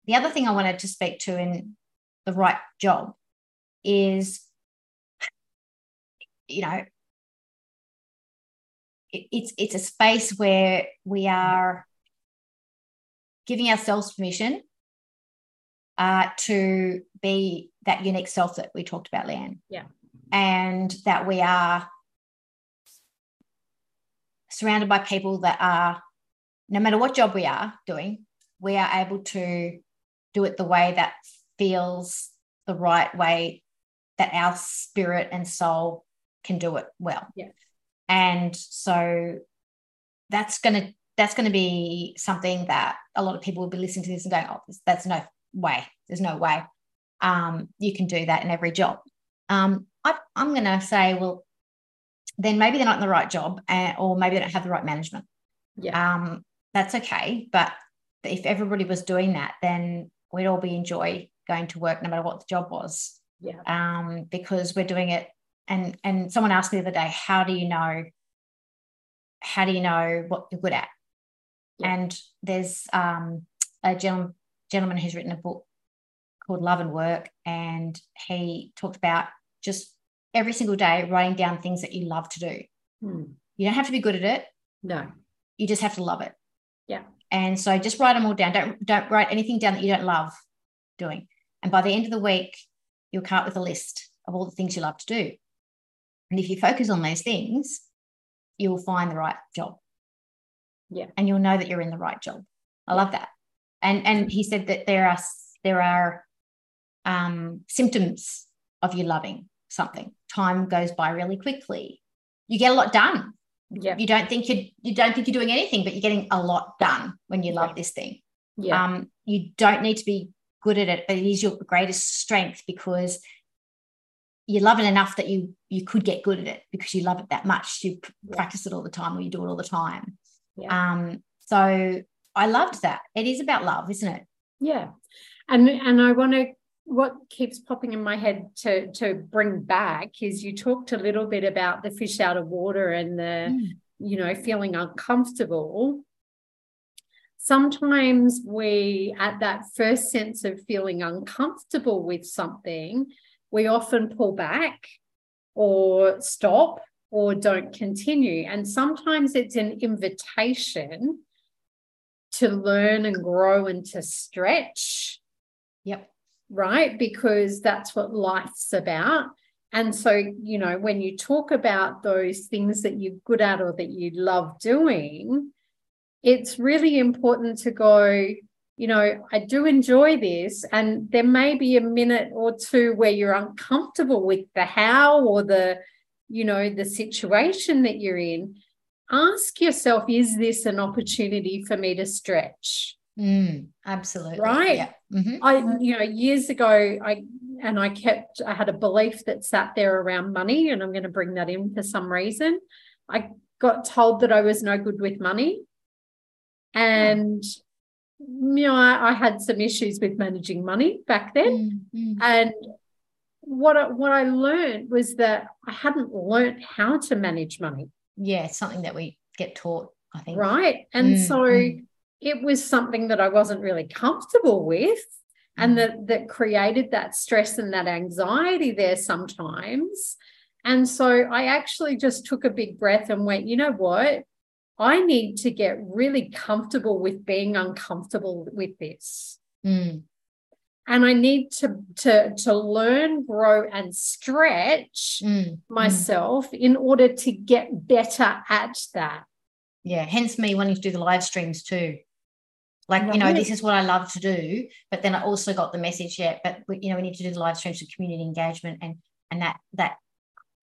the other thing I wanted to speak to in the right job is, you know, it, it's it's a space where we are giving ourselves permission uh, to be that unique self that we talked about, Leanne. Yeah. And that we are surrounded by people that are, no matter what job we are doing, we are able to do it the way that feels the right way that our spirit and soul can do it well. Yeah. And so that's going to that's going to be something that a lot of people will be listening to this and going, "Oh, that's no way. There's no way um, you can do that in every job." Um, I, am going to say, well, then maybe they're not in the right job, uh, or maybe they don't have the right management. Yeah. Um, that's okay, but if everybody was doing that, then we'd all be enjoy going to work no matter what the job was. Yeah. Um, because we're doing it. And and someone asked me the other day, how do you know? How do you know what you're good at? Yeah. And there's um, a gentleman, gentleman who's written a book called Love and Work, and he talked about just every single day writing down things that you love to do. Hmm. You don't have to be good at it. No. You just have to love it. Yeah. And so just write them all down. Don't don't write anything down that you don't love doing. And by the end of the week, you'll come up with a list of all the things you love to do. And if you focus on those things, you'll find the right job. Yeah. And you'll know that you're in the right job. I love that. And and he said that there are there are um, symptoms of you loving something. Time goes by really quickly. You get a lot done. Yeah. You don't think you you don't think you're doing anything, but you're getting a lot done when you love yeah. this thing. Yeah. Um, you don't need to be good at it, but it is your greatest strength because you love it enough that you you could get good at it because you love it that much. You yeah. practice it all the time or you do it all the time. Yeah. Um, so I loved that. It is about love, isn't it? Yeah. And and I want to what keeps popping in my head to to bring back is you talked a little bit about the fish out of water and the mm. you know feeling uncomfortable. Sometimes we at that first sense of feeling uncomfortable with something we often pull back or stop or don't continue. And sometimes it's an invitation to learn and grow and to stretch. Yep right? Because that's what life's about. And so, you know, when you talk about those things that you're good at or that you love doing, it's really important to go, you know, I do enjoy this. And there may be a minute or two where you're uncomfortable with the how or the, you know, the situation that you're in. Ask yourself, is this an opportunity for me to stretch? Mm, absolutely. Right. Yeah. Mm-hmm. I, you know, years ago, I, and I kept, I had a belief that sat there around money, and I'm going to bring that in for some reason. I got told that I was no good with money. And, mm. you know, I, I, had some issues with managing money back then. Mm-hmm. And what I, what I learned was that I hadn't learned how to manage money. Yeah, it's something that we get taught, I think. Right. And mm-hmm. so, mm it was something that I wasn't really comfortable with and mm. that that created that stress and that anxiety there sometimes. And so I actually just took a big breath and went, you know what? I need to get really comfortable with being uncomfortable with this. Mm. And I need to, to, to learn, grow, and stretch mm. myself mm. in order to get better at that. Yeah. Hence me wanting to do the live streams too like right. you know this is what i love to do but then i also got the message yeah but we, you know we need to do the live streams for community engagement and and that that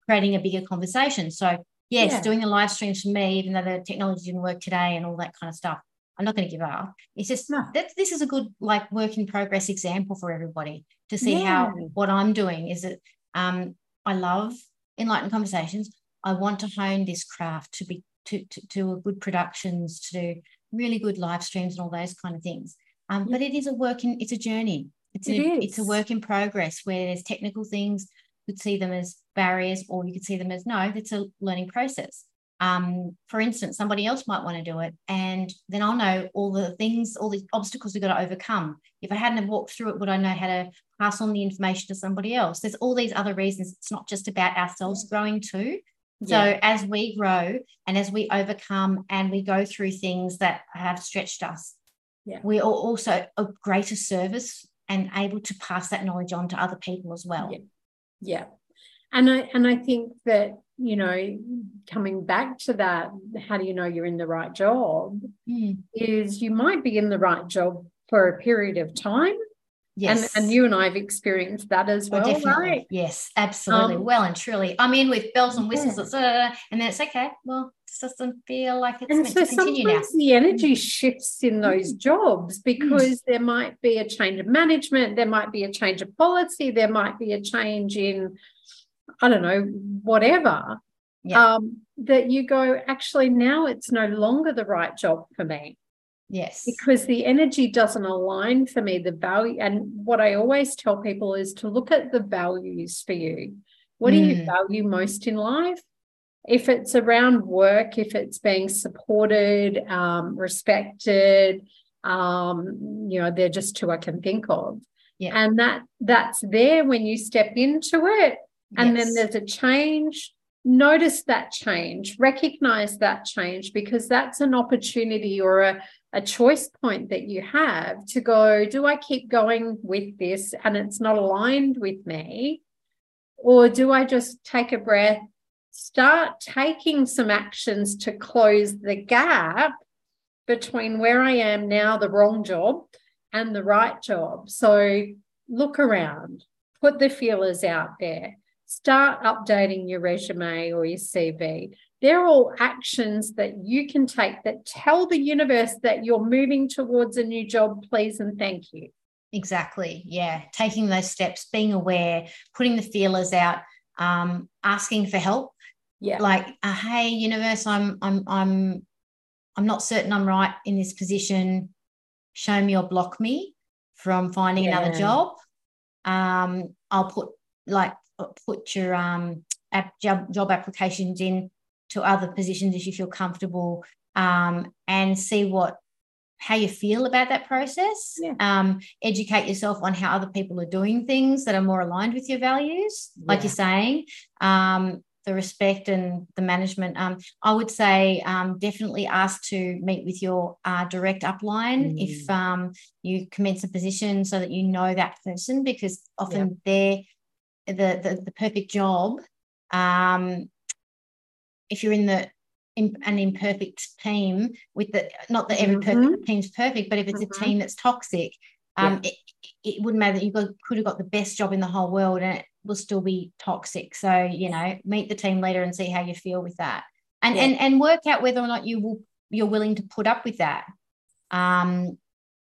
creating a bigger conversation so yes yeah. doing the live streams for me even though the technology didn't work today and all that kind of stuff i'm not going to give up it's just no. that this is a good like work in progress example for everybody to see yeah. how what i'm doing is that um i love enlightened conversations i want to hone this craft to be to, to, to good productions to do really good live streams and all those kind of things. Um, yeah. But it is a work in, it's a journey. It's a, it's a work in progress where there's technical things. You could see them as barriers, or you could see them as no, it's a learning process. Um, for instance, somebody else might want to do it, and then I'll know all the things, all the obstacles we've got to overcome. If I hadn't have walked through it, would I know how to pass on the information to somebody else? There's all these other reasons. It's not just about ourselves growing too. So yeah. as we grow and as we overcome and we go through things that have stretched us, yeah. we are also a greater service and able to pass that knowledge on to other people as well. Yeah. yeah. And I and I think that, you know, coming back to that, how do you know you're in the right job? Mm. Is you might be in the right job for a period of time Yes. And, and you and I have experienced that as well, oh, right? Yes, absolutely. Um, well and truly. I mean, with bells and whistles, yeah. and then it's okay. Well, it doesn't feel like it's and meant so to continue sometimes now. the energy shifts in those mm. jobs because mm. there might be a change of management, there might be a change of policy, there might be a change in, I don't know, whatever. Yeah. Um, that you go, actually, now it's no longer the right job for me. Yes. Because the energy doesn't align for me, the value. And what I always tell people is to look at the values for you. What mm. do you mm. value most in life? If it's around work, if it's being supported, um, respected, um, you know, they're just two I can think of. Yeah. And that that's there when you step into it. And yes. then there's a change notice that change, recognize that change, because that's an opportunity or a, a choice point that you have to go, do I keep going with this and it's not aligned with me? Or do I just take a breath, start taking some actions to close the gap between where I am now, the wrong job, and the right job? So look around, put the feelers out there start updating your resume or your CV. They're all actions that you can take that tell the universe that you're moving towards a new job, please and thank you. Exactly. Yeah. Taking those steps, being aware, putting the feelers out, um, asking for help. Yeah. Like, uh, hey, universe, I'm I'm I'm I'm not certain I'm right in this position. Show me or block me from finding yeah. another job. Um, I'll put like put your um, app, job, job applications in to other positions if you feel comfortable um, and see what how you feel about that process yeah. um, educate yourself on how other people are doing things that are more aligned with your values yeah. like you're saying um, the respect and the management um, i would say um, definitely ask to meet with your uh, direct upline mm. if um, you commence a position so that you know that person because often yeah. they're the, the, the perfect job, um, if you're in the in, an imperfect team with the not that every mm-hmm. perfect team's perfect, but if it's mm-hmm. a team that's toxic, um, yeah. it, it wouldn't matter that you could have got the best job in the whole world and it will still be toxic. So you know, meet the team leader and see how you feel with that, and yeah. and and work out whether or not you will you're willing to put up with that um,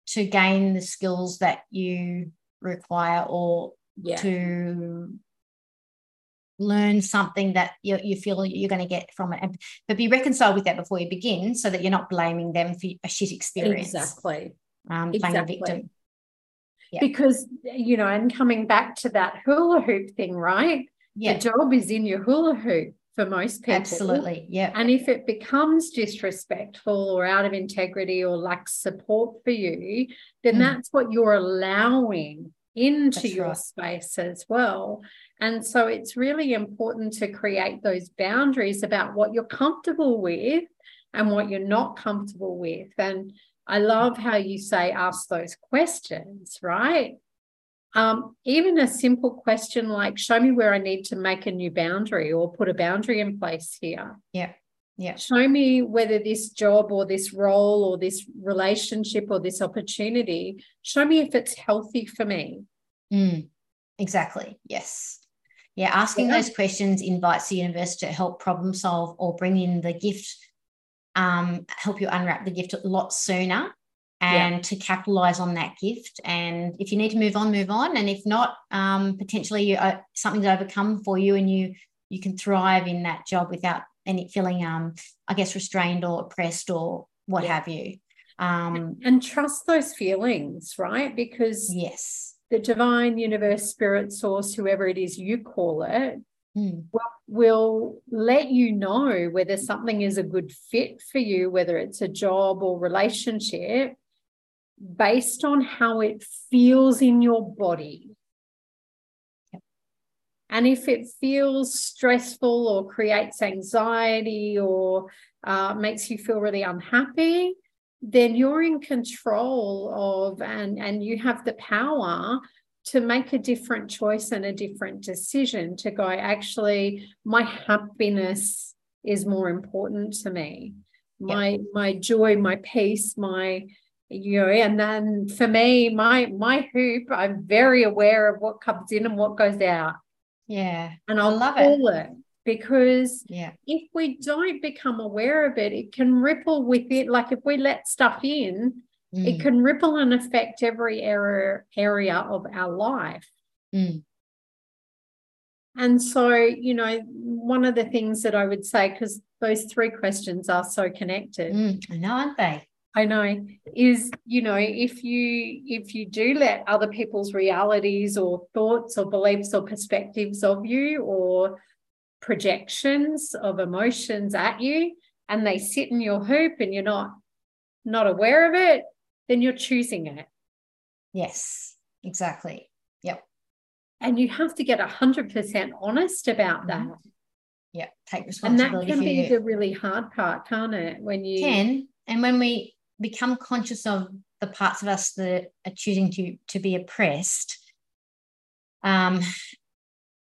to gain the skills that you require or yeah. to learn something that you, you feel you're going to get from it. but be reconciled with that before you begin so that you're not blaming them for a shit experience. Exactly. Um, playing exactly. a victim. Yeah. Because, you know, and coming back to that hula hoop thing, right? Yeah. The job is in your hula hoop for most people. Absolutely. Yeah. And if it becomes disrespectful or out of integrity or lacks support for you, then mm. that's what you're allowing into That's your right. space as well. And so it's really important to create those boundaries about what you're comfortable with and what you're not comfortable with. And I love how you say ask those questions, right? Um, even a simple question like, show me where I need to make a new boundary or put a boundary in place here. Yeah. Yeah. Show me whether this job or this role or this relationship or this opportunity, show me if it's healthy for me. Mm, exactly. Yes. Yeah. Asking yeah. those questions invites the universe to help problem solve or bring in the gift, um, help you unwrap the gift a lot sooner and yeah. to capitalize on that gift. And if you need to move on, move on. And if not, um, potentially you, uh, something's overcome for you and you you can thrive in that job without any feeling um i guess restrained or oppressed or what yeah. have you um and trust those feelings right because yes the divine universe spirit source whoever it is you call it mm. will, will let you know whether something is a good fit for you whether it's a job or relationship based on how it feels in your body and if it feels stressful or creates anxiety or uh, makes you feel really unhappy, then you're in control of and, and you have the power to make a different choice and a different decision to go, actually, my happiness is more important to me. My my joy, my peace, my you know and then for me my my hoop i'm very aware of what comes in and what goes out yeah and i'll love it. it because yeah if we don't become aware of it it can ripple with it like if we let stuff in mm. it can ripple and affect every area area of our life mm. and so you know one of the things that i would say because those three questions are so connected mm, i know aren't they I know is you know if you if you do let other people's realities or thoughts or beliefs or perspectives of you or projections of emotions at you and they sit in your hoop and you're not not aware of it then you're choosing it. Yes exactly. Yep. And you have to get 100% honest about that. Mm-hmm. yeah take responsibility and that can be the really hard part can't it when you can and when we become conscious of the parts of us that are choosing to to be oppressed um,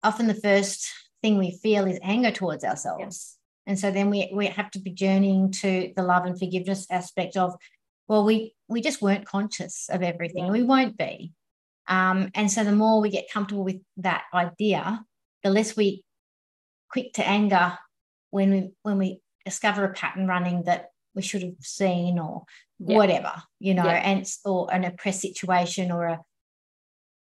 often the first thing we feel is anger towards ourselves yes. and so then we we have to be journeying to the love and forgiveness aspect of well we we just weren't conscious of everything yeah. we won't be um, and so the more we get comfortable with that idea the less we quick to anger when we when we discover a pattern running that we should have seen or yeah. whatever you know yeah. and or an oppressed situation or a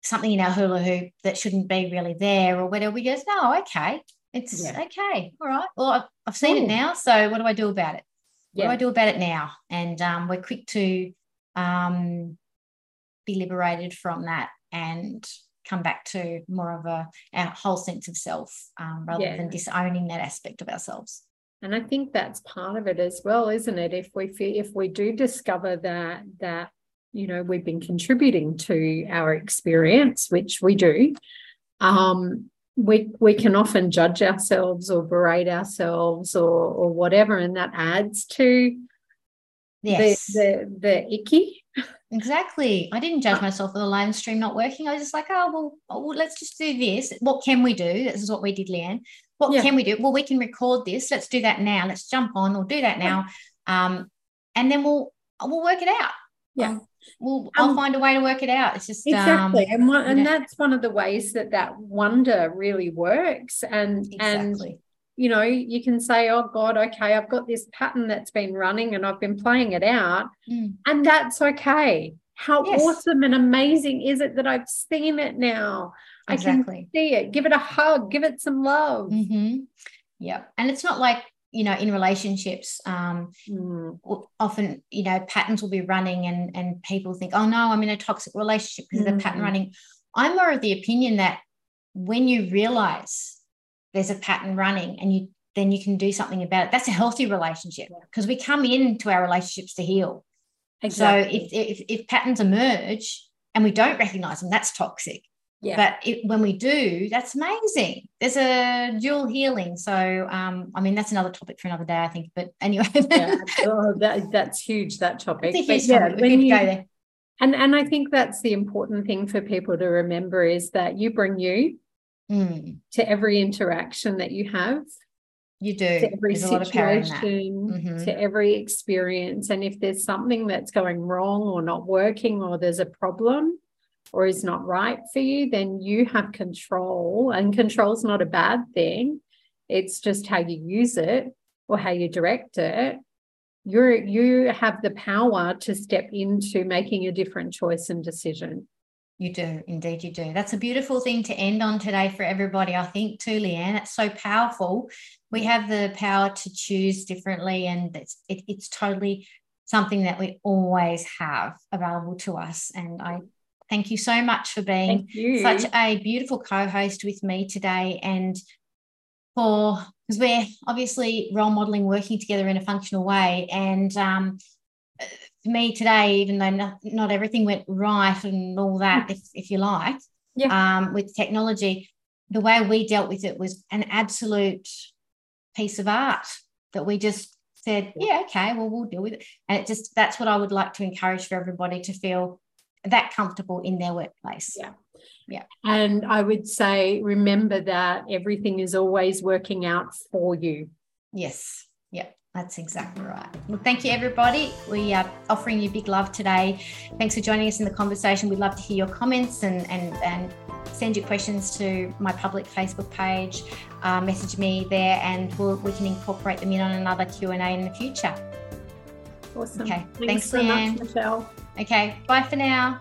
something in our hula hoop that shouldn't be really there or whatever. We go no okay. It's yeah. okay. All right. Well I've, I've seen Ooh. it now so what do I do about it? What do I do about it now? And um, we're quick to um, be liberated from that and come back to more of a, a whole sense of self um, rather than disowning that aspect of ourselves and i think that's part of it as well isn't it if we feel, if we do discover that that you know we've been contributing to our experience which we do um we we can often judge ourselves or berate ourselves or or whatever and that adds to yes. the, the the icky exactly i didn't judge myself for the live stream not working i was just like oh well, oh, well let's just do this what can we do this is what we did leanne what yeah. can we do? Well, we can record this. Let's do that now. Let's jump on. We'll do that now. Um, and then we'll we'll work it out. Yeah. Um, we'll I'll um, find a way to work it out. It's just exactly, um, and one, and that's one of the ways that that wonder really works. And exactly. and you know, you can say, "Oh God, okay, I've got this pattern that's been running, and I've been playing it out, mm. and that's okay." How yes. awesome and amazing is it that I've seen it now? Exactly. I can see it. Give it a hug. Give it some love. Mm-hmm. Yeah. And it's not like, you know, in relationships, um, mm. often, you know, patterns will be running and, and people think, oh no, I'm in a toxic relationship because mm. of the pattern mm. running. I'm more of the opinion that when you realize there's a pattern running and you then you can do something about it. That's a healthy relationship because we come into our relationships to heal. Exactly. So if, if, if patterns emerge and we don't recognize them, that's toxic. Yeah. But it, when we do, that's amazing. There's a dual healing. So, um, I mean, that's another topic for another day, I think. But anyway, yeah. <laughs> oh, that, that's huge. That topic. Huge yeah, topic. When you, go there. And and I think that's the important thing for people to remember is that you bring you mm. to every interaction that you have. You do. To every there's situation, mm-hmm. to every experience. And if there's something that's going wrong or not working or there's a problem, or is not right for you, then you have control. And control is not a bad thing. It's just how you use it or how you direct it. You're you have the power to step into making a different choice and decision. You do, indeed, you do. That's a beautiful thing to end on today for everybody, I think, too, Leanne. It's so powerful. We have the power to choose differently, and it's it, it's totally something that we always have available to us. And I Thank you so much for being such a beautiful co host with me today and for because we're obviously role modeling working together in a functional way. And um, for me today, even though not, not everything went right and all that, if, if you like, yeah. um, with technology, the way we dealt with it was an absolute piece of art that we just said, yeah, okay, well, we'll deal with it. And it just, that's what I would like to encourage for everybody to feel that comfortable in their workplace. Yeah. Yeah. And I would say, remember that everything is always working out for you. Yes. Yeah. That's exactly right. Well, thank you, everybody. We are offering you big love today. Thanks for joining us in the conversation. We'd love to hear your comments and, and, and send your questions to my public Facebook page. Uh, message me there, and we'll, we can incorporate them in on another Q and A in the future. Awesome. Okay. Thanks, Thanks so much, Michelle. Okay. Bye for now.